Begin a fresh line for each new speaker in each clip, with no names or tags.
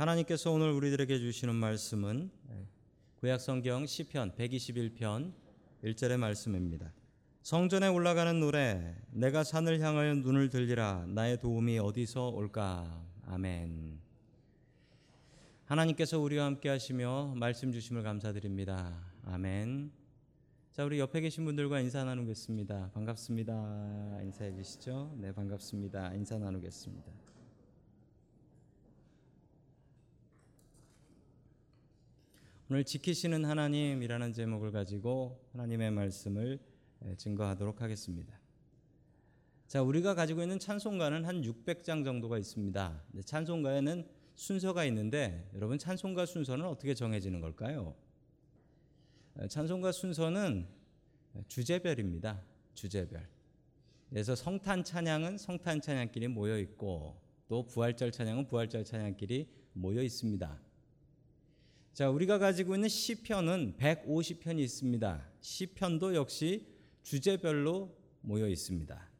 하나님께서 오늘 우리들에게 주시는 말씀은 구약 성경 시편 121편 1절의 말씀입니다. 성전에 올라가는 노래 내가 산을 향하여 눈을 들리라 나의 도움이 어디서 올까 아멘. 하나님께서 우리와 함께 하시며 말씀 주심을 감사드립니다. 아멘. 자, 우리 옆에 계신 분들과 인사 나누겠습니다. 반갑습니다. 인사해 주시죠. 네, 반갑습니다. 인사 나누겠습니다. 오늘 지키시는 하나님이라는 제목을 가지고 하나님의 말씀을 증거하도록 하겠습니다. 자, 우리가 가지고 있는 찬송가는 한 600장 정도가 있습니다. 찬송가에는 순서가 있는데 여러분 찬송가 순서는 어떻게 정해지는 걸까요? 찬송가 순서는 주제별입니다. 주제별. 그래서 성탄 찬양은 성탄 찬양끼리 모여 있고 또 부활절 찬양은 부활절 찬양끼리 모여 있습니다. 자, 우리가 가지고 있는 시편은 150편이 있습니다. 시편도 역시 주제별로 모여 있습니다.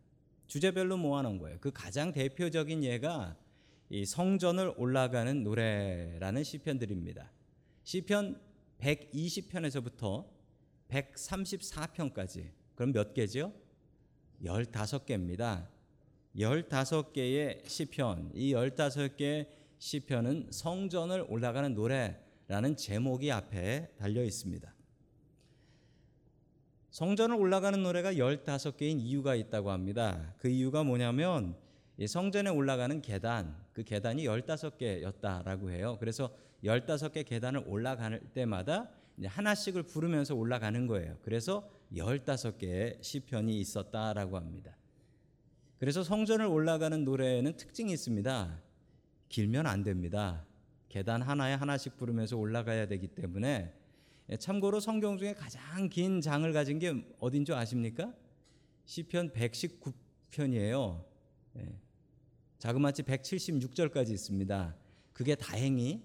주제별로 모아 놓은 거예요. 그 가장 대표적인 예가 이 성전을 올라가는 노래라는 시편들입니다. 시편 120편에서부터 134편까지. 그럼 몇 개죠? 15개입니다. 15개의 시편. 이 15개의 시편은 성전을 올라가는 노래 라는 제목이 앞에 달려 있습니다. 성전을 올라가는 노래가 15개인 이유가 있다고 합니다. 그 이유가 뭐냐면 성전에 올라가는 계단, 그 계단이 15개였다라고 해요. 그래서 15개 계단을 올라갈 때마다 하나씩을 부르면서 올라가는 거예요. 그래서 15개의 시편이 있었다라고 합니다. 그래서 성전을 올라가는 노래에는 특징이 있습니다. 길면 안 됩니다. 계단 하나에 하나씩 부르면서 올라가야 되기 때문에 참고로 성경 중에 가장 긴 장을 가진 게 어딘 줄 아십니까? 시편 119편이에요. 자그마치 176절까지 있습니다. 그게 다행히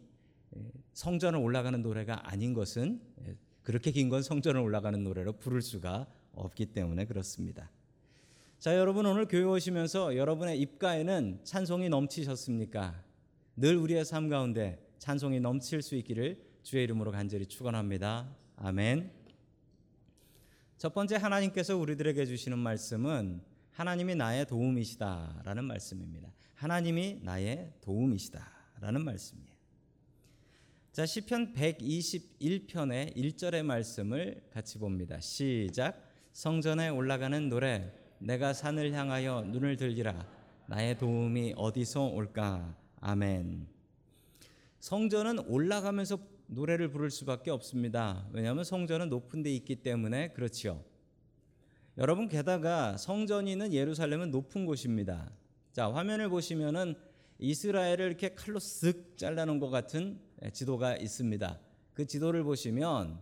성전을 올라가는 노래가 아닌 것은 그렇게 긴 건 성전을 올라가는 노래로 부를 수가 없기 때문에 그렇습니다. 자, 여러분 오늘 교회 오시면서 여러분의 입가에는 찬송이 넘치셨습니까? 늘 우리의 삶 가운데 찬송이 넘칠 수 있기를 주의 이름으로 간절히 축원합니다. 아멘. 첫 번째 하나님께서 우리들에게 주시는 말씀은 하나님이 나의 도움이시다라는 말씀입니다. 하나님이 나의 도움이시다라는 말씀이에요. 자, 시편 121편의 1절의 말씀을 같이 봅니다. 시작. 성전에 올라가는 노래 내가 산을 향하여 눈을 들리라 나의 도움이 어디서 올까? 아멘. 성전은 올라가면서 노래를 부를 수밖에 없습니다. 왜냐하면 성전은 높은 데 있기 때문에 그렇지요. 여러분 게다가 성전이 있는 예루살렘은 높은 곳입니다. 자, 화면을 보시면은 이스라엘을 이렇게 칼로 쓱 잘라놓은 것 같은 지도가 있습니다. 그 지도를 보시면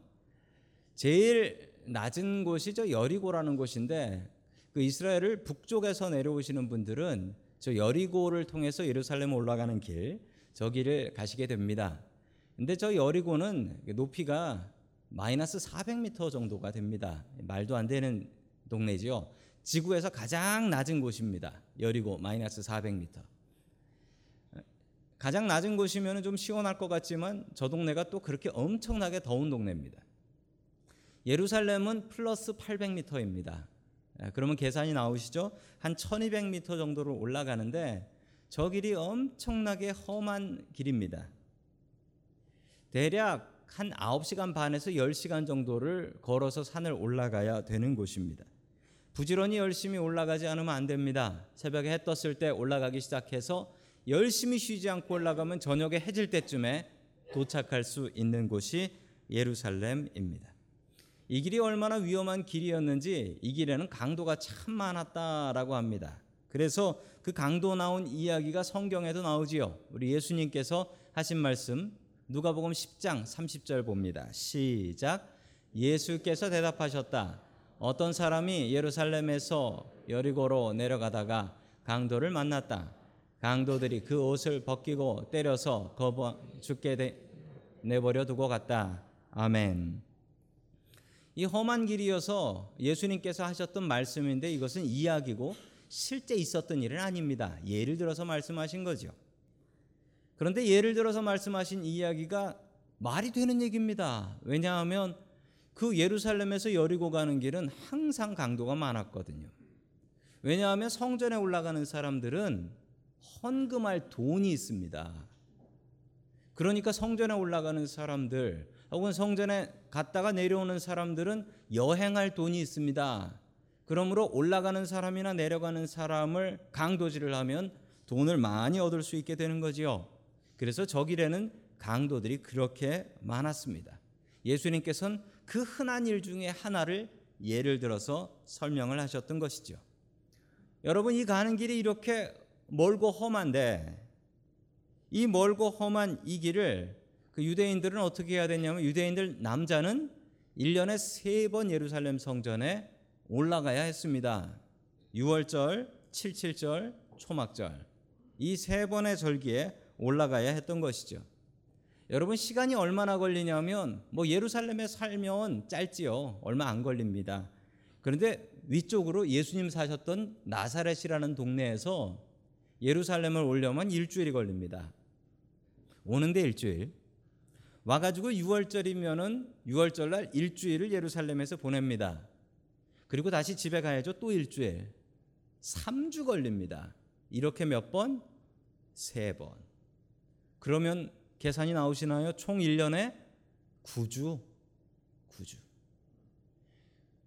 제일 낮은 곳이 저 여리고라는 곳인데 그 이스라엘을 북쪽에서 내려오시는 분들은 저 여리고를 통해서 예루살렘 올라가는 길, 저 길을 가시게 됩니다. 근데 저 여리고는 높이가 마이너스 400m 정도가 됩니다. 말도 안 되는 동네지요. 지구에서 가장 낮은 곳입니다. 여리고 마이너스 400m. 가장 낮은 곳이면 좀 시원할 것 같지만 저 동네가 또 그렇게 엄청나게 더운 동네입니다. 예루살렘은 플러스 800m입니다. 그러면 계산이 나오시죠? 한 1200m 정도로 올라가는데 저 길이 엄청나게 험한 길입니다. 대략 한 9시간 반에서 10시간 정도를 걸어서 산을 올라가야 되는 곳입니다. 부지런히 열심히 올라가지 않으면 안 됩니다. 새벽에 해 떴을 때 올라가기 시작해서 열심히 쉬지 않고 올라가면 저녁에 해질 때쯤에 도착할 수 있는 곳이 예루살렘입니다. 이 길이 얼마나 위험한 길이었는지 이 길에는 강도가 참 많았다라고 합니다. 그래서 그 강도 나온 이야기가 성경에도 나오지요. 우리 예수님께서 하신 말씀 누가복음 10장 30절 봅니다. 시작. 예수께서 대답하셨다. 어떤 사람이 예루살렘에서 여리고로 내려가다가 강도를 만났다. 강도들이 그 옷을 벗기고 때려서 거부 죽게 내버려 두고 갔다. 아멘. 이 험한 길이어서 예수님께서 하셨던 말씀인데 이것은 이야기고 실제 있었던 일은 아닙니다. 예를 들어서 말씀하신 거죠. 그런데 예를 들어서 말씀하신 이 이야기가 말이 되는 얘기입니다. 왜냐하면 그 예루살렘에서 여리고 가는 길은 항상 강도가 많았거든요. 왜냐하면 성전에 올라가는 사람들은 헌금할 돈이 있습니다. 그러니까 성전에 올라가는 사람들 혹은 성전에 갔다가 내려오는 사람들은 여행할 돈이 있습니다. 그러므로 올라가는 사람이나 내려가는 사람을 강도질을 하면 돈을 많이 얻을 수 있게 되는 거지요. 그래서 저 길에는 강도들이 그렇게 많았습니다. 예수님께서는 그 흔한 일 중에 하나를 예를 들어서 설명을 하셨던 것이죠. 여러분 이 가는 길이 이렇게 멀고 험한데 이 멀고 험한 이 길을 그 유대인들은 어떻게 해야 되냐면 유대인들 남자는 1년에 세 번 예루살렘 성전에 올라가야 했습니다. 6월절, 77절, 초막절. 이 세 번의 절기에 올라가야 했던 것이죠. 여러분 시간이 얼마나 걸리냐면 뭐 예루살렘에 살면 짧지요. 얼마 안 걸립니다. 그런데 위쪽으로 예수님 사셨던 나사렛이라는 동네에서 예루살렘을 오려면 일주일이 걸립니다. 오는데 일주일. 와가지고 6월절이면은 6월절 날 일주일을 예루살렘에서 보냅니다. 그리고 다시 집에 가야죠. 또 일주일. 3주 걸립니다. 이렇게 몇 번? 세 번. 그러면 계산이 나오시나요? 총 1년에 9주. 9주.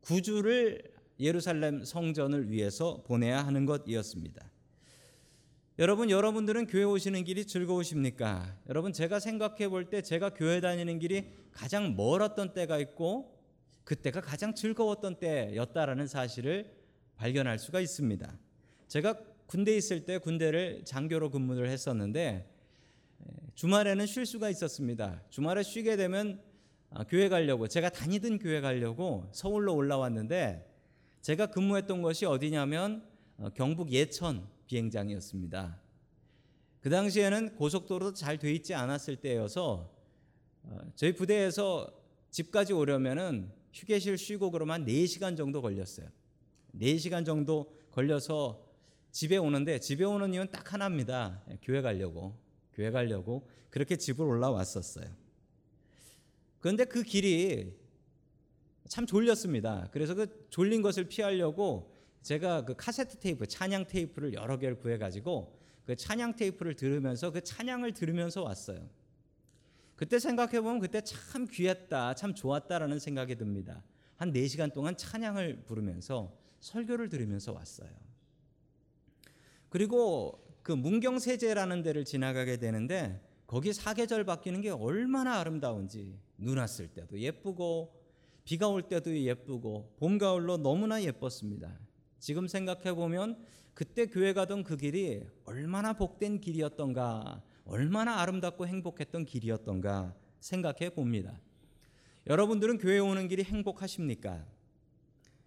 9주를 예루살렘 성전을 위해서 보내야 하는 것이었습니다. 여러분, 여러분들은 교회 오시는 길이 즐거우십니까? 여러분, 제가 생각해 볼 때 제가 교회 다니는 길이 가장 멀었던 때가 있고 그때가 가장 즐거웠던 때였다라는 사실을 발견할 수가 있습니다. 제가 군대에 있을 때 군대를 장교로 근무를 했었는데 주말에는 쉴 수가 있었습니다. 주말에 쉬게 되면 아, 교회 가려고 제가 다니던 교회 가려고 서울로 올라왔는데 제가 근무했던 것이 어디냐면 어, 경북 예천 비행장이었습니다. 그 당시에는 고속도로도 잘 돼 있지 않았을 때여서 어, 저희 부대에서 집까지 오려면은 휴게실 쉬고 그러면 4시간 정도 걸렸어요. 4시간 정도 걸려서 집에 오는데 집에 오는 이유는 딱 하나입니다. 교회 가려고. 교회 가려고 그렇게 집을 올라왔었어요. 그런데 그 길이 참 졸렸습니다. 그래서 그 졸린 것을 피하려고 제가 그 카세트 테이프, 찬양 테이프를 여러 개를 구해 가지고 그 찬양 테이프를 들으면서 그 찬양을 들으면서 왔어요. 그때 생각해 보면 그때 참 귀했다, 참 좋았다라는 생각이 듭니다. 한 4시간 동안 찬양을 부르면서 설교를 들으면서 왔어요. 그리고 그 문경세제라는 데를 지나가게 되는데 거기 사계절 바뀌는 게 얼마나 아름다운지 눈 왔을 때도 예쁘고 비가 올 때도 예쁘고 봄 가을로 너무나 예뻤습니다. 지금 생각해 보면 그때 교회 가던 그 길이 얼마나 복된 길이었던가, 얼마나 아름답고 행복했던 길이었던가 생각해 봅니다. 여러분들은 교회 오는 길이 행복하십니까?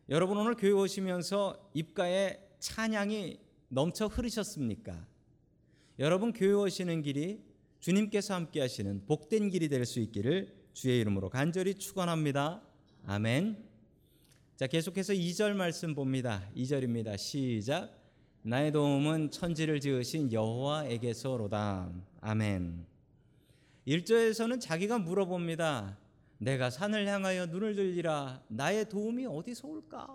여러분 오늘 교회 오시면서 입가에 찬양이 넘쳐 흐르셨습니까? 여러분 교회 오시는 길이 주님께서 함께 하시는 복된 길이 될 수 있기를 주의 이름으로 간절히 축원합니다. 아멘. 자, 계속해서 2절 말씀 봅니다. 2절입니다. 시작. 나의 도움은 천지를 지으신 여호와에게서로다. 아멘. 1절에서는 자기가 물어봅니다. 내가 산을 향하여 눈을 들리라. 나의 도움이 어디서 올까?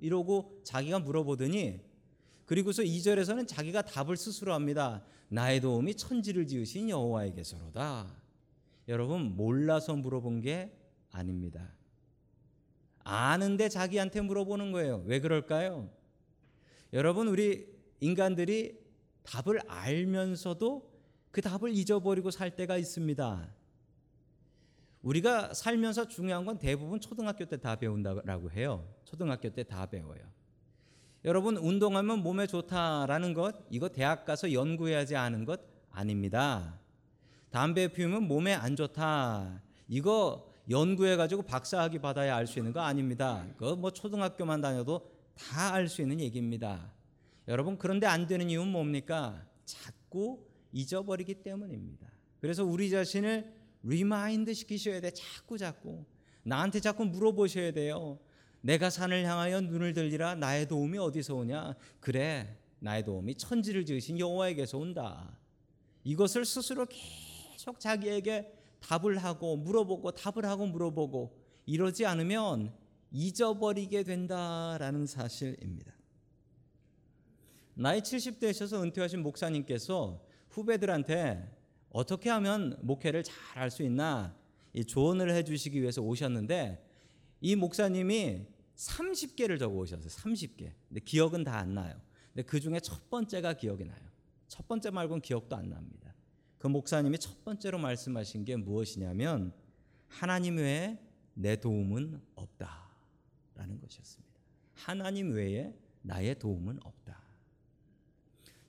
이러고 자기가 물어보더니 그리고서 2절에서는 자기가 답을 스스로 합니다. 나의 도움이 천지를 지으신 여호와에게서로다. 여러분 몰라서 물어본 게 아닙니다. 아는데 자기한테 물어보는 거예요. 왜 그럴까요? 여러분 우리 인간들이 답을 알면서도 그 답을 잊어버리고 살 때가 있습니다. 우리가 살면서 중요한 건 대부분 초등학교 때 다 배운다고 해요. 초등학교 때 다 배워요. 여러분 운동하면 몸에 좋다라는 것 이거 대학 가서 연구해야지 아는 것 아닙니다. 담배 피우면 몸에 안 좋다. 이거 연구해 가지고 박사학위 받아야 알 수 있는 거 아닙니다. 그거 뭐 초등학교만 다녀도 다 알 수 있는 얘기입니다. 여러분 그런데 안 되는 이유는 뭡니까? 자꾸 잊어버리기 때문입니다. 그래서 우리 자신을 remind 시키셔야 돼. 자꾸 자꾸 나한테 자꾸 물어보셔야 돼요. 내가 산을 향하여 눈을 들리라 나의 도움이 어디서 오냐? 그래 나의 도움이 천지를 지으신 여호와에게서 온다. 이것을 스스로 계속 자기에게 답을 하고 물어보고 답을 하고 물어보고 이러지 않으면 잊어버리게 된다라는 사실입니다. 나이 70대셔서 은퇴하신 목사님께서 후배들한테 어떻게 하면 목회를 잘 할 수 있나 조언을 해주시기 위해서 오셨는데 이 목사님이 30개를 적어 오셨어요. 30개. 근데 기억은 다 안 나요. 근데 그 중에 첫 번째가 기억이 나요. 첫 번째 말고는 기억도 안 납니다. 그 목사님이 첫 번째로 말씀하신 게 무엇이냐면 하나님 외에 내 도움은 없다라는 것이었습니다. 하나님 외에 나의 도움은 없다.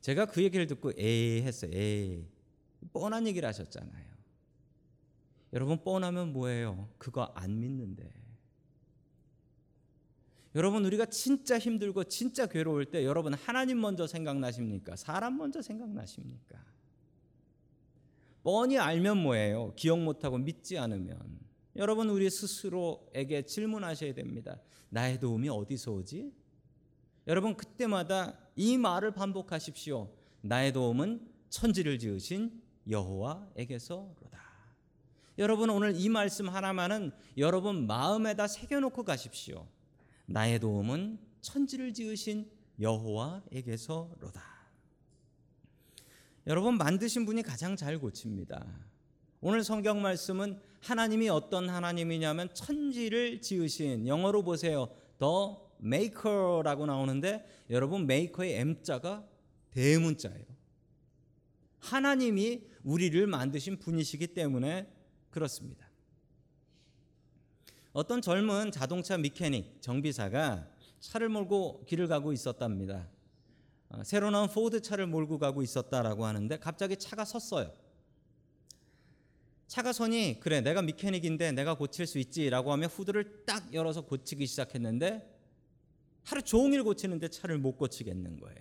제가 그 얘기를 듣고 에이 했어요. 에이. 뻔한 얘기를 하셨잖아요. 여러분 뻔하면 뭐예요? 그거 안 믿는데. 여러분 우리가 진짜 힘들고 진짜 괴로울 때 여러분 하나님 먼저 생각나십니까? 사람 먼저 생각나십니까? 뻔히 알면 뭐예요? 기억 못하고 믿지 않으면 여러분 우리 스스로에게 질문하셔야 됩니다. 나의 도움이 어디서 오지? 여러분 그때마다 이 말을 반복하십시오. 나의 도움은 천지를 지으신 여호와에게서로다. 여러분 오늘 이 말씀 하나만은 여러분 마음에다 새겨놓고 가십시오. 나의 도움은 천지를 지으신 여호와에게서로다. 여러분 만드신 분이 가장 잘 고칩니다. 오늘 성경 말씀은 하나님이 어떤 하나님이냐면 천지를 지으신 영어로 보세요. 더 maker라고 나오는데 여러분 maker의 m자가 대문자예요. 하나님이 우리를 만드신 분이시기 때문에 그렇습니다. 어떤 젊은 자동차 미케닉 정비사가 차를 몰고 길을 가고 있었답니다. 어, 새로 나온 포드 차를 몰고 가고 있었다라고 하는데 갑자기 차가 섰어요. 차가 서니 그래 내가 mechanic인데 내가 고칠 수 있지라고 하며 후드를 딱 열어서 고치기 시작했는데 하루 종일 고치는데 차를 못 고치겠는 거예요.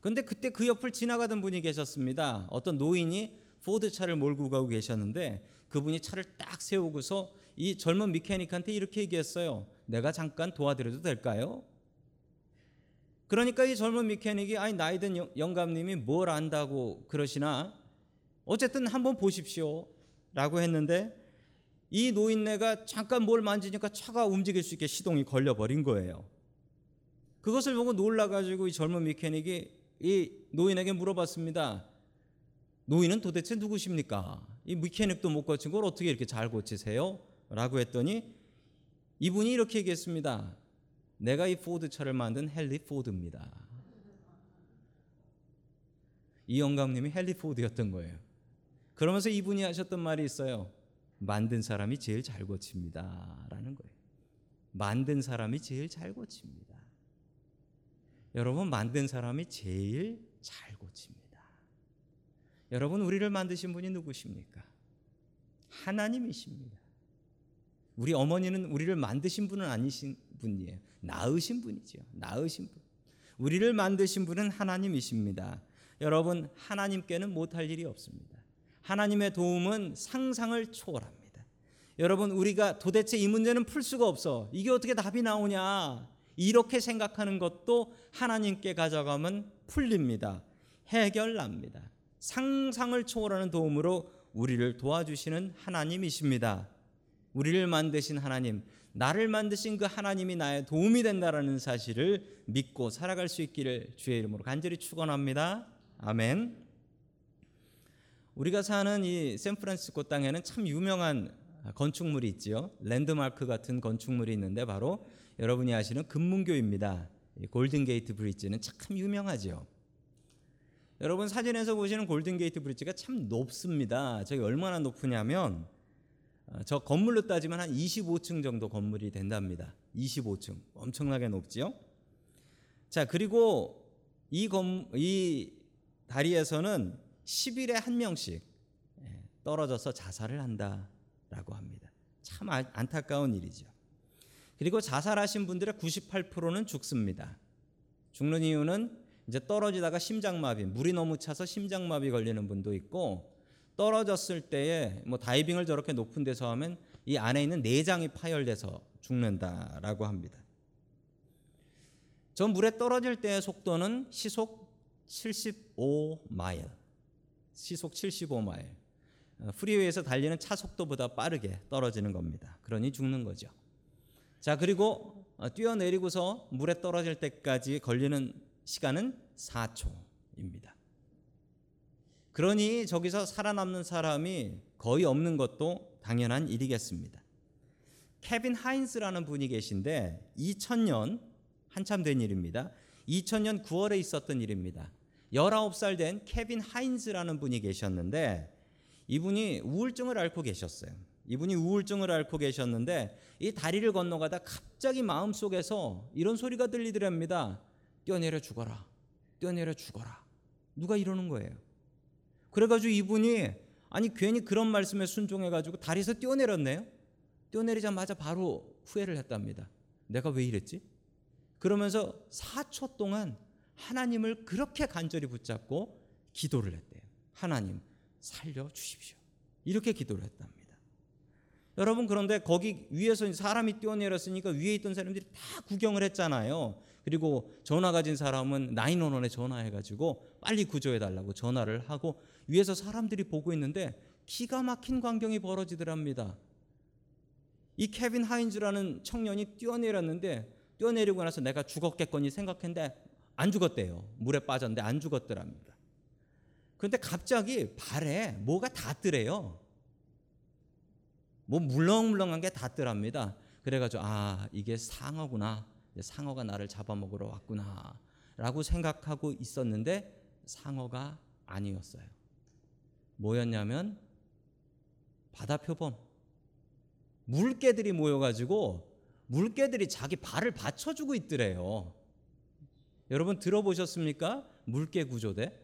그런데 그때 그 옆을 지나가던 분이 계셨습니다. 어떤 노인이 포드 차를 몰고 가고 계셨는데 그분이 차를 딱 세우고서 이 젊은 미케닉한테 이렇게 얘기했어요. 내가 잠깐 도와드려도 될까요? 그러니까 이 젊은 미케닉이 아니 나이든 영감님이 뭘 안다고 그러시나 어쨌든 한번 보십시오. 라고 했는데 이 노인네가 잠깐 뭘 만지니까 차가 움직일 수 있게 시동이 걸려 버린 거예요. 그것을 보고 놀라가지고 이 젊은 미케닉이 이 노인에게 물어봤습니다. 노인은 도대체 누구십니까? 이 미케닉도 못 고친 걸 어떻게 이렇게 잘 고치세요? 라고 했더니 이분이 이렇게 얘기했습니다. 내가 이 포드 차를 만든 헨리 포드입니다. 이 영감님이 헨리 포드였던 거예요. 그러면서 이분이 하셨던 말이 있어요. 만든 사람이 제일 잘 고칩니다. 라는 거예요. 만든 사람이 제일 잘 고칩니다. 여러분, 만든 사람이 제일 잘 고칩니다. 여러분, 우리를 만드신 분이 누구십니까? 하나님이십니다. 우리 어머니는 우리를 만드신 분은 아니신 분이에요. 낳으신 분이죠. 낳으신 분. 우리를 만드신 분은 하나님이십니다. 여러분, 하나님께는 못할 일이 없습니다. 하나님의 도움은 상상을 초월합니다. 여러분, 우리가 도대체 이 문제는 풀 수가 없어. 이게 어떻게 답이 나오냐? 이렇게 생각하는 것도 하나님께 가져가면 풀립니다. 해결납니다. 상상을 초월하는 도움으로 우리를 도와주시는 하나님이십니다. 우리를 만드신 하나님, 나를 만드신 그 하나님이 나의 도움이 된다라는 사실을 믿고 살아갈 수 있기를 주의 이름으로 간절히 축원합니다. 아멘. 우리가 사는 이 샌프란시스코 땅에는 참 유명한 건축물이 있지요. 랜드마크 같은 건축물이 있는데 바로 여러분이 아시는 금문교입니다. 골든 게이트 브릿지는 참 유명하죠. 여러분 사진에서 보시는 골든 게이트 브릿지가 참 높습니다. 저기 얼마나 높으냐면 어, 저 건물로 따지면 한 25층 정도 건물이 된답니다. 25층 엄청나게 높지요. 자 그리고 이, 건, 이 다리에서는 10일에 한 명씩 예, 떨어져서 자살을 한다라고 합니다. 참 아, 안타까운 일이죠. 그리고 자살하신 분들의 98%는 죽습니다. 죽는 이유는 이제 떨어지다가 심장마비, 물이 너무 차서 심장마비 걸리는 분도 있고 떨어졌을 때에 뭐 다이빙을 저렇게 높은 데서 하면 이 안에 있는 내장이 파열돼서 죽는다라고 합니다. 저 물에 떨어질 때의 속도는 시속 75마일. 시속 75마일. 어, 프리웨이에서 달리는 차 속도보다 빠르게 떨어지는 겁니다. 그러니 죽는 거죠. 자, 그리고 어, 뛰어내리고서 물에 떨어질 때까지 걸리는 시간은 4초입니다. 그러니 저기서 살아남는 사람이 거의 없는 것도 당연한 일이겠습니다. 케빈 하인스라는 분이 계신데 2000년 한참 된 일입니다. 2000년 9월에 있었던 일입니다. 19살 된 케빈 하인스라는 분이 계셨는데 이분이 우울증을 앓고 계셨어요. 이분이 우울증을 앓고 계셨는데 이 다리를 건너가다 갑자기 마음속에서 이런 소리가 들리더랍니다. 뛰어내려 죽어라. 뛰어내려 죽어라. 누가 이러는 거예요. 그래가지고 이분이 아니 괜히 그런 말씀에 순종해가지고 다리에서 뛰어내렸네요. 뛰어내리자마자 바로 후회를 했답니다. 내가 왜 이랬지? 그러면서 4초 동안 하나님을 그렇게 간절히 붙잡고 기도를 했대요. 하나님 살려 주십시오. 이렇게 기도를 했답니다. 여러분 그런데 거기 위에서 사람이 뛰어내렸으니까 위에 있던 사람들이 다 구경을 했잖아요. 그리고 전화 가진 사람은 911에 전화해 가지고 빨리 구조해 달라고 전화를 하고 위에서 사람들이 보고 있는데 기가 막힌 광경이 벌어지더랍니다. 이 케빈 하인즈라는 청년이 뛰어내렸는데 뛰어내리고 나서 내가 죽었겠거니 생각했는데 안 죽었대요. 물에 빠졌는데 안 죽었더랍니다. 그런데 갑자기 발에 뭐가 닿더래요. 뭐 물렁물렁한 게 닿더랍니다. 그래가지고 아 이게 상어구나. 상어가 나를 잡아먹으러 왔구나. 라고 생각하고 있었는데 상어가 아니었어요. 뭐였냐면 바다 표범. 물개들이 모여가지고 물개들이 자기 발을 받쳐주고 있더래요. 여러분 들어보셨습니까? 물개 구조대.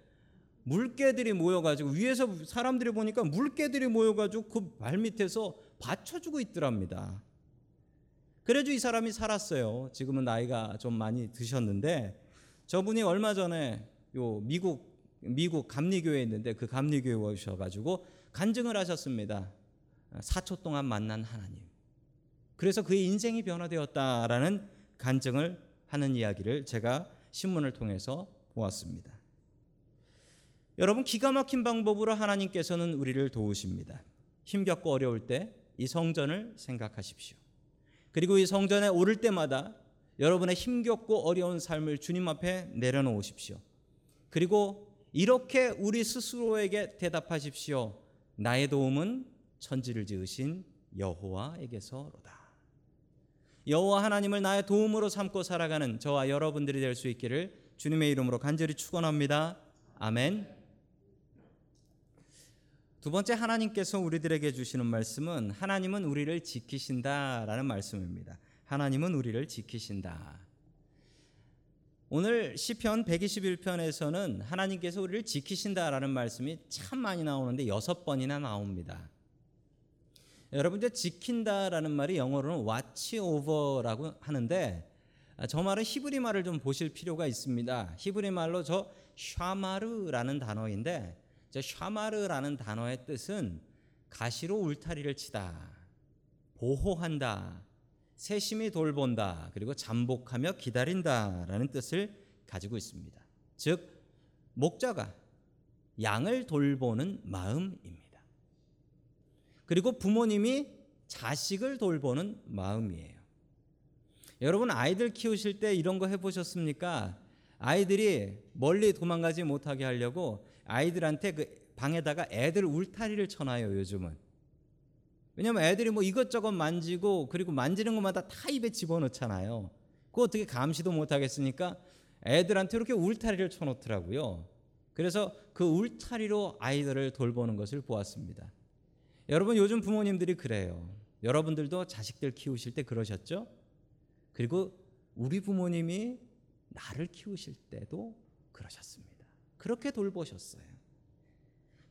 물개들이 모여가지고 위에서 사람들이 보니까 물개들이 모여가지고 그 발 밑에서 받쳐주고 있더랍니다. 그래도 이 사람이 살았어요. 지금은 나이가 좀 많이 드셨는데 저분이 얼마 전에 요 미국 미국 감리교회에 있는데 그 감리교회 오셔가지고 간증을 하셨습니다. 4초 동안 만난 하나님. 그래서 그의 인생이 변화되었다라는 간증을 하는 이야기를 제가 신문을 통해서 보았습니다. 여러분 기가 막힌 방법으로 하나님께서는 우리를 도우십니다. 힘겹고 어려울 때 이 성전을 생각하십시오. 그리고 이 성전에 오를 때마다 여러분의 힘겹고 어려운 삶을 주님 앞에 내려놓으십시오. 그리고 이렇게 우리 스스로에게 대답하십시오. 나의 도움은 천지를 지으신 여호와에게서로다. 여호와 하나님을 나의 도움으로 삼고 살아가는 저와 여러분들이 될 수 있기를 주님의 이름으로 간절히 축원합니다. 아멘. 두 번째 하나님께서 우리들에게 주시는 말씀은 하나님은 우리를 지키신다라는 말씀입니다. 하나님은 우리를 지키신다. 오늘 시편 121편에서는 하나님께서 우리를 지키신다라는 말씀이 참 많이 나오는데 여섯 번이나 나옵니다. 여러분들 지킨다라는 말이 영어로는 watch over라고 하는데 저 말은 히브리 말을 좀 보실 필요가 있습니다. 히브리 말로 저 샤마르라는 단어인데 저 샤마르라는 단어의 뜻은 가시로 울타리를 치다, 보호한다, 세심히 돌본다, 그리고 잠복하며 기다린다라는 뜻을 가지고 있습니다. 즉 목자가 양을 돌보는 마음입니다. 그리고 부모님이 자식을 돌보는 마음이에요. 여러분 아이들 키우실 때 이런 거 해보셨습니까? 아이들이 멀리 도망가지 못하게 하려고 아이들한테 그 방에다가 애들 울타리를 쳐놔요 요즘은. 왜냐면 애들이 뭐 이것저것 만지고 그리고 만지는 것마다 다 입에 집어넣잖아요. 그거 어떻게 감시도 못하겠으니까 애들한테 이렇게 울타리를 쳐놓더라고요. 그래서 그 울타리로 아이들을 돌보는 것을 보았습니다. 여러분 요즘 부모님들이 그래요. 여러분들도 자식들 키우실 때 그러셨죠? 그리고 우리 부모님이 나를 키우실 때도 그러셨습니다. 그렇게 돌보셨어요.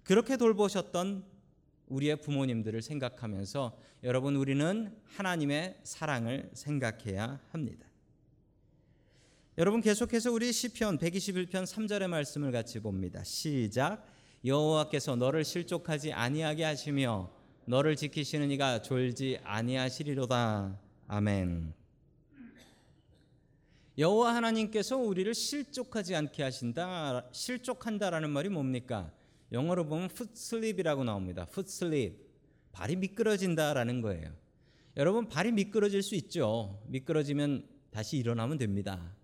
그렇게 돌보셨던 우리의 부모님들을 생각하면서 여러분 우리는 하나님의 사랑을 생각해야 합니다. 여러분 계속해서 우리 시편 121편 3절의 말씀을 같이 봅니다. 시작 여호와께서 너를 실족하지 아니하게 하시며 너를 지키시는 이가 졸지 아니하시리로다. 아멘. 여호와 하나님께서 우리를 실족하지 않게 하신다. 실족한다라는 말이 뭡니까? 영어로 보면 풋슬립이라고 나옵니다. 풋슬립. 발이 미끄러진다라는 거예요. 여러분 발이 미끄러질 수 있죠. 미끄러지면 다시 일어나면 됩니다.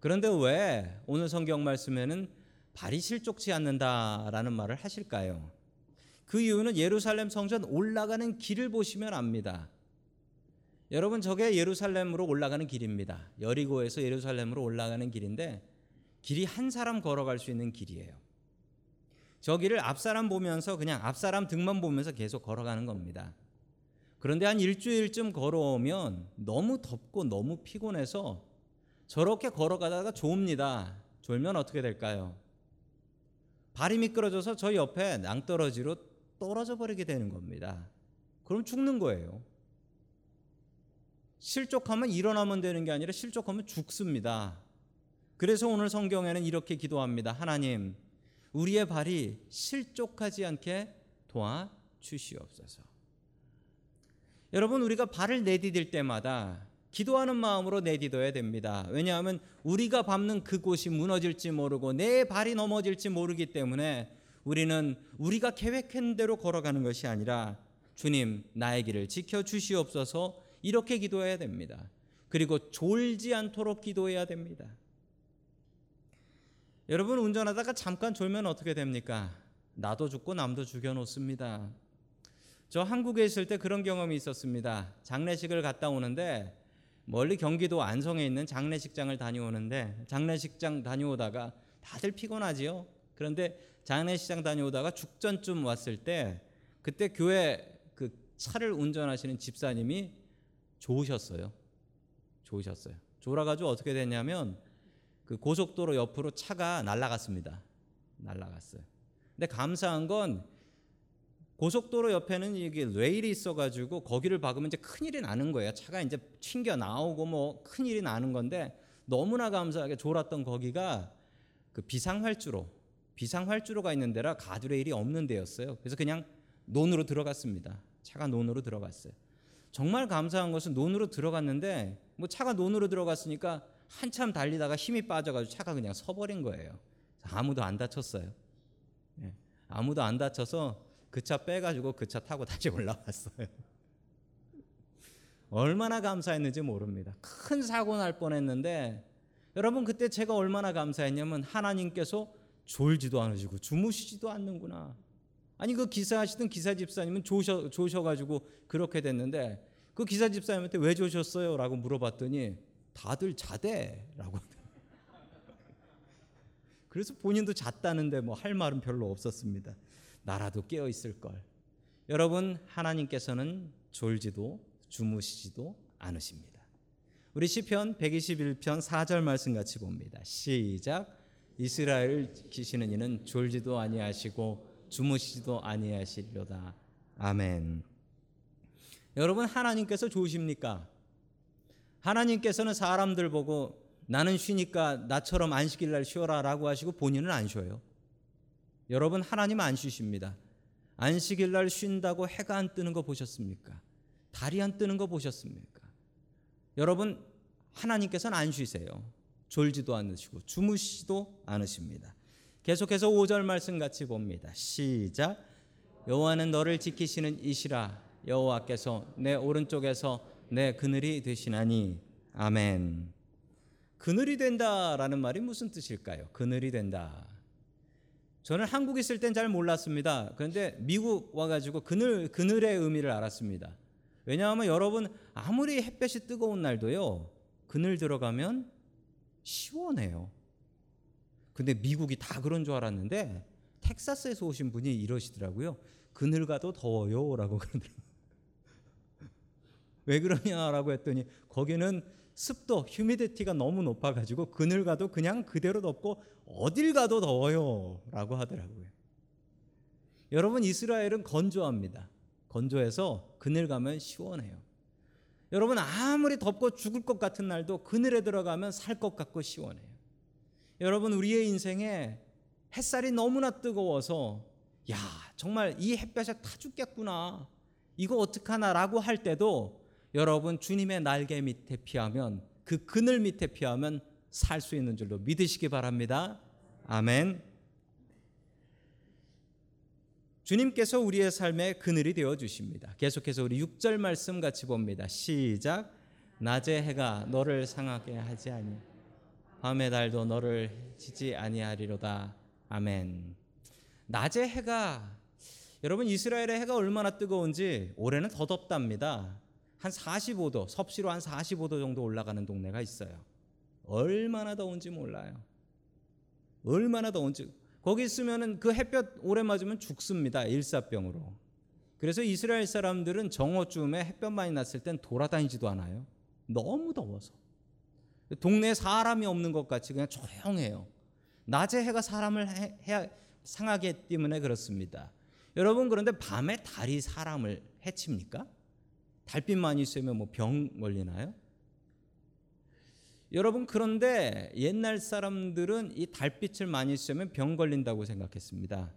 그런데 왜 오늘 성경 말씀에는 발이 실족치 않는다라는 말을 하실까요? 그 이유는 예루살렘 성전 올라가는 길을 보시면 압니다. 여러분 저게 예루살렘으로 올라가는 길입니다. 여리고에서 예루살렘으로 올라가는 길인데 길이 한 사람 걸어갈 수 있는 길이에요. 저 길을 앞사람 보면서 그냥 앞사람 등만 보면서 계속 걸어가는 겁니다. 그런데 한 일주일쯤 걸어오면 너무 덥고 너무 피곤해서 저렇게 걸어가다가 졸니다. 졸면 어떻게 될까요? 발이 미끄러져서 저 옆에 낭떠러지로 떨어져 버리게 되는 겁니다. 그럼 죽는 거예요. 실족하면 일어나면 되는 게 아니라 실족하면 죽습니다. 그래서 오늘 성경에는 이렇게 기도합니다. 하나님, 우리의 발이 실족하지 않게 도와 주시옵소서. 여러분, 우리가 발을 내디딜 때마다 기도하는 마음으로 내디뎌야 됩니다. 왜냐하면 우리가 밟는 그곳이 무너질지 모르고 내 발이 넘어질지 모르기 때문에 우리는 우리가 계획한 대로 걸어가는 것이 아니라 주님, 나의 길을 지켜 주시옵소서 이렇게 기도해야 됩니다. 그리고 졸지 않도록 기도해야 됩니다. 여러분 운전하다가 잠깐 졸면 어떻게 됩니까? 나도 죽고 남도 죽여 놓습니다. 저 한국에 있을 때 그런 경험이 있었습니다. 장례식을 갔다 오는데 멀리 경기도 안성에 있는 장례식장을 다녀오는데 장례식장 다녀오다가 다들 피곤하지요. 그런데 장례식장 다녀오다가 죽전쯤 왔을 때 그때 교회 그 차를 운전하시는 집사님이 좋으셨어요. 좋으셨어요. 졸아가지고 어떻게 됐냐면 그 고속도로 옆으로 차가 날아갔습니다. 날아갔어요. 근데 감사한 건 고속도로 옆에는 이게 레일이 있어가지고 거기를 박으면 이제 큰 일이 나는 거예요. 차가 이제 튕겨 나오고 뭐 큰 일이 나는 건데 너무나 감사하게 졸았던 거기가 그 비상활주로 비상활주로가 있는 데라 가드레일이 없는 데였어요. 그래서 그냥 논으로 들어갔습니다. 차가 논으로 들어갔어요. 정말 감사한 것은 논으로 들어갔는데 뭐 차가 논으로 들어갔으니까 한참 달리다가 힘이 빠져가지고 차가 그냥 서버린 거예요. 아무도 안 다쳤어요. 예, 아무도 안 다쳐서 그 차 빼가지고 그 차 타고 다시 올라왔어요. 얼마나 감사했는지 모릅니다. 큰 사고 날 뻔했는데 여러분 그때 제가 얼마나 감사했냐면 하나님께서 졸지도 않으시고 주무시지도 않는구나. 아니 그 기사 하시던 기사 집사님은 조셔 조셔 가지고 그렇게 됐는데 그 기사 집사님한테 왜 조셨어요?라고 물어봤더니 다들 자대라고. 그래서 본인도 잤다는데 뭐 할 말은 별로 없었습니다. 나라도 깨어 있을 걸. 여러분 하나님께서는 졸지도 주무시지도 않으십니다. 우리 시편 121편 4절 말씀 같이 봅니다. 시작. 이스라엘 지키시는 이는 졸지도 아니하시고 주무시지도 아니하시려다. 아멘. 여러분 하나님께서 좋으십니까? 하나님께서는 사람들 보고 나는 쉬니까 나처럼 안식일 날 쉬어라라고 하시고 본인은 안 쉬어요. 여러분 하나님 안 쉬십니다. 안식일 날 쉰다고 해가 안 뜨는 거 보셨습니까? 달이 안 뜨는 거 보셨습니까? 여러분 하나님께서는 안 쉬세요. 졸지도 않으시고 주무시지도 않으십니다. 계속해서 5절 말씀 같이 봅니다. 시작. 여호와는 너를 지키시는 이시라 여호와께서 내 오른쪽에서 내 그늘이 되시나니 아멘. 그늘이 된다라는 말이 무슨 뜻일까요? 그늘이 된다. 저는 한국에 있을 땐 잘 몰랐습니다. 그런데 미국 와가지고 그늘 그늘의 의미를 알았습니다. 왜냐하면 여러분 아무리 햇볕이 뜨거운 날도요 그늘 들어가면 시원해요. 근데 미국이 다 그런 줄 알았는데 텍사스에서 오신 분이 이러시더라고요. 그늘 가도 더워요라고 그러더라고요. 왜 그러냐라고 했더니 거기는 습도, 휴미디티가 너무 높아 가지고 그늘 가도 그냥 그대로 덥고 어딜 가도 더워요라고 하더라고요. 여러분 이스라엘은 건조합니다. 건조해서 그늘 가면 시원해요. 여러분 아무리 덥고 죽을 것 같은 날도 그늘에 들어가면 살 것 같고 시원해요. 여러분 우리의 인생에 햇살이 너무나 뜨거워서 야 정말 이 햇볕에 타 죽겠구나 이거 어떡하나라고 할 때도 여러분 주님의 날개 밑에 피하면 그 그늘 밑에 피하면 살 수 있는 줄로 믿으시기 바랍니다. 아멘. 주님께서 우리의 삶의 그늘이 되어 주십니다. 계속해서 우리 6절 말씀 같이 봅니다. 시작. 낮의 해가 너를 상하게 하지 아니 밤의 달도 너를 지지 아니하리로다. 아멘. 낮의 해가 여러분 이스라엘의 해가 얼마나 뜨거운지 올해는 더 덥답니다. 한 45도, 섭씨로 한 45도 정도 올라가는 동네가 있어요. 얼마나 더운지 몰라요. 얼마나 더운지 거기 있으면은 그 햇볕 오래 맞으면 죽습니다. 일사병으로. 그래서 이스라엘 사람들은 정오쯤에 햇볕 많이 났을 땐 돌아다니지도 않아요. 너무 더워서. 동네에 사람이 없는 것 같이 그냥 조용해요. 낮에 해가 사람을 해, 해, 상하기 때문에 그렇습니다. 여러분 그런데 밤에 달이 사람을 해칩니까? 달빛만 있으면 뭐 병 걸리나요? 여러분 그런데 옛날 사람들은 이 달빛을 많이 쐬면 병 걸린다고 생각했습니다.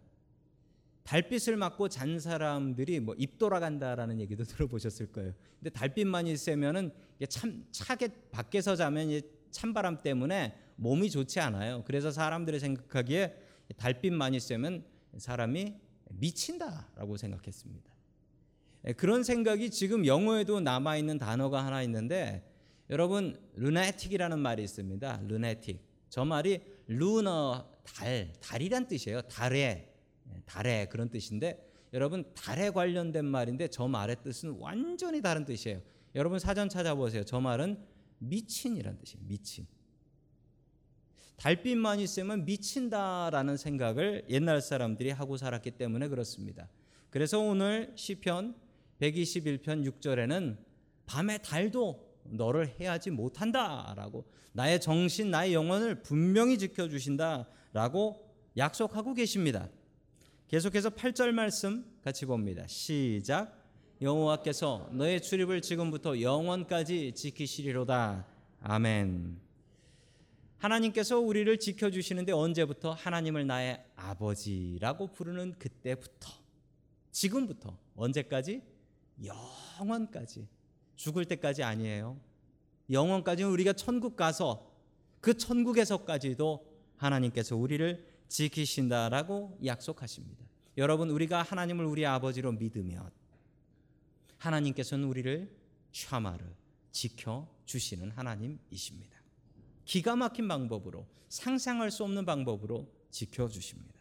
달빛을 맞고 잔 사람들이 뭐 입 돌아간다라는 얘기도 들어보셨을 거예요. 근데 달빛만이 쐬면은 참 차게 밖에서 자면 찬바람 때문에 몸이 좋지 않아요. 그래서 사람들이 생각하기에 달빛만이 쐬면 사람이 미친다라고 생각했습니다. 예, 그런 생각이 지금 영어에도 남아 있는 단어가 하나 있는데 여러분 루네틱이라는 말이 있습니다. 루네틱. 저 말이 루너 달 달이란 뜻이에요. 달에 예, 달에 그런 뜻인데 여러분 달에 관련된 말인데 저 말의 뜻은 완전히 다른 뜻이에요. 여러분 사전 찾아보세요. 저 말은 미친이란 뜻이에요. 미친. 달빛만 있으면 미친다라는 생각을 옛날 사람들이 하고 살았기 때문에 그렇습니다. 그래서 오늘 시편 121편 6절에는 밤에 달도 너를 해하지 못한다라고 나의 정신 나의 영혼을 분명히 지켜 주신다라고 약속하고 계십니다. 계속해서 8절 말씀 같이 봅니다. 시작 여호와께서 너의 출입을 지금부터 영원까지 지키시리로다. 아멘. 하나님께서 우리를 지켜 주시는데 언제부터 하나님을 나의 아버지라고 부르는 그때부터 지금부터 언제까지 영원까지 죽을 때까지 아니에요. 영원까지는 우리가 천국 가서 그 천국에서까지도 하나님께서 우리를 지키신다라고 약속하십니다. 여러분 우리가 하나님을 우리 아버지로 믿으면 하나님께서는 우리를 샤마르 지켜 주시는 하나님이십니다. 기가 막힌 방법으로 상상할 수 없는 방법으로 지켜 주십니다.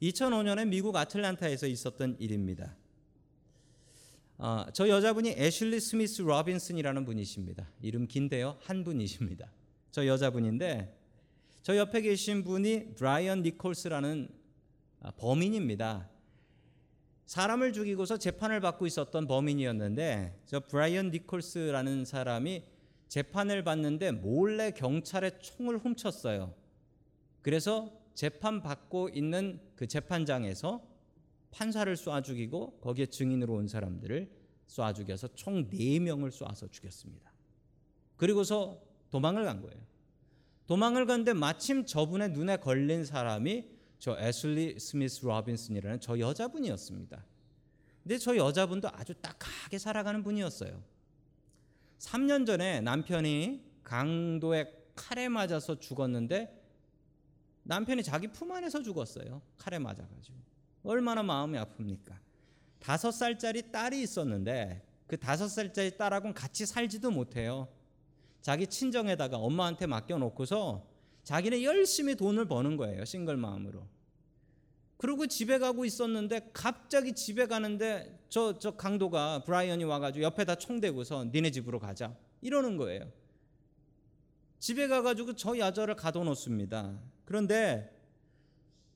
2005년에 미국 아틀란타에서 있었던 일입니다. 어, 저 여자분이 애슐리 스미스 로빈슨이라는 분이십니다. 이름 긴데요. 한 분이십니다. 저 여자분인데 저 옆에 계신 분이 브라이언 니콜스라는 아, 범인입니다. 사람을 죽이고서 재판을 받고 있었던 범인이었는데 저 브라이언 니콜스라는 사람이 재판을 받는데 몰래 경찰의 총을 훔쳤어요. 그래서 재판 받고 있는 그 재판장에서 판사를 쏴 죽이고 거기에 증인으로 온 사람들을 쏴 죽여서 총 4명을 쏴서 죽였습니다. 그리고서 도망을 간 거예요. 도망을 갔는데 마침 저분의 눈에 걸린 사람이 저 애슐리 스미스 로빈슨이라는 저 여자분이었습니다. 근데 저 여자분도 아주 딱하게 살아가는 분이었어요. 3년 전에 남편이 강도에 칼에 맞아서 죽었는데 남편이 자기 품 안에서 죽었어요. 칼에 맞아가지고. 얼마나 마음이 아픕니까? 다섯 살짜리 딸이 있었는데 그 다섯 살짜리 딸하고는 같이 살지도 못해요. 자기 친정에다가 엄마한테 맡겨놓고서 자기는 열심히 돈을 버는 거예요. 싱글 마음으로. 그리고 집에 가고 있었는데 갑자기 집에 가는데 저, 저 강도가 브라이언이 와가지고 옆에다 총 대고서 니네 집으로 가자. 이러는 거예요. 집에 가가지고 저 여자를 가둬놓습니다. 그런데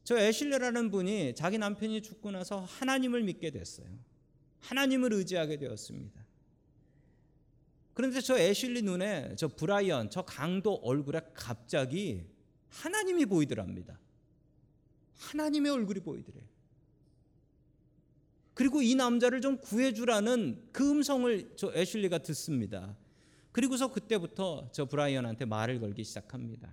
저 애실레라는 분이 자기 남편이 죽고 나서 하나님을 믿게 됐어요. 하나님을 의지하게 되었습니다. 그런데 저 애실리 눈에 저 브라이언, 저 강도 얼굴에 갑자기 하나님이 보이더랍니다. 하나님의 얼굴이 보이더래요. 그리고 이 남자를 좀 구해주라는 그 음성을 저 애슐리가 듣습니다. 그리고서 그때부터 저 브라이언한테 말을 걸기 시작합니다.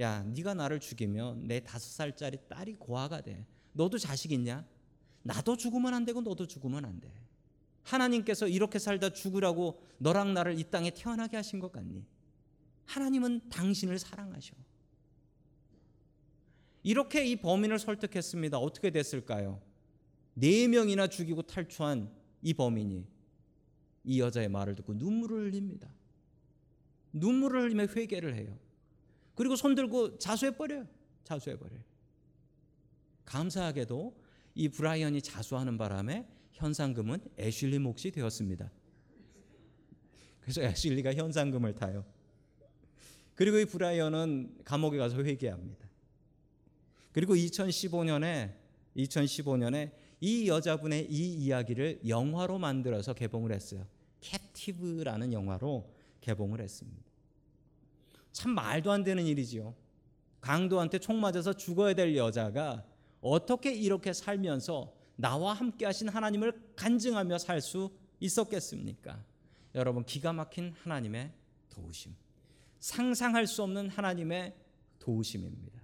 야, 네가 나를 죽이면 내 다섯 살짜리 딸이 고아가 돼. 너도 자식 있냐? 나도 죽으면 안 되고 너도 죽으면 안 돼. 하나님께서 이렇게 살다 죽으라고 너랑 나를 이 땅에 태어나게 하신 것 같니? 하나님은 당신을 사랑하셔. 이렇게 이 범인을 설득했습니다. 어떻게 됐을까요? 네 명이나 죽이고 탈출한 이 범인이 이 여자의 말을 듣고 눈물을 흘립니다. 눈물을 흘리며 회개를 해요. 그리고 손 들고 자수해 버려요. 자수해 버려요. 감사하게도 이 브라이언이 자수하는 바람에 현상금은 애슐리 몫이 되었습니다. 그래서 애슐리가 현상금을 타요. 그리고 이 브라이언은 감옥에 가서 회개합니다. 그리고 2015년에 2015년에 이 여자분의 이 이야기를 영화로 만들어서 개봉을 했어요. 캡티브라는 영화로 개봉을 했습니다. 참 말도 안 되는 일이지요. 강도한테 총 맞아서 죽어야 될 여자가 어떻게 이렇게 살면서 나와 함께 하신 하나님을 간증하며 살 수 있었겠습니까? 여러분 기가 막힌 하나님의 도우심. 상상할 수 없는 하나님의 도우심입니다.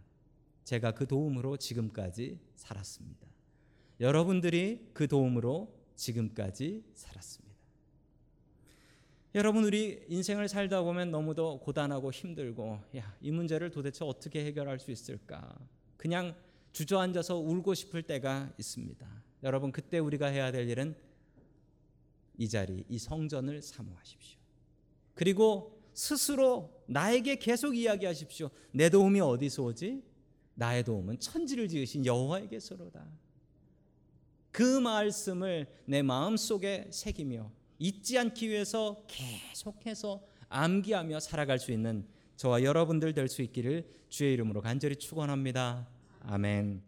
제가 그 도움으로 지금까지 살았습니다. 여러분들이 그 도움으로 지금까지 살았습니다. 여러분 우리 인생을 살다 보면 너무도 고단하고 힘들고 야, 이 문제를 도대체 어떻게 해결할 수 있을까? 그냥 주저앉아서 울고 싶을 때가 있습니다. 여러분 그때 우리가 해야 될 일은 이 자리, 이 성전을 사모하십시오. 그리고 스스로 나에게 계속 이야기하십시오. 내 도움이 어디서 오지? 나의 도움은 천지를 지으신 여호와에게서로다. 그 말씀을 내 마음 속에 새기며 잊지 않기 위해서 계속해서 암기하며 살아갈 수 있는 저와 여러분들 될 수 있기를 주의 이름으로 간절히 축원합니다. 아멘.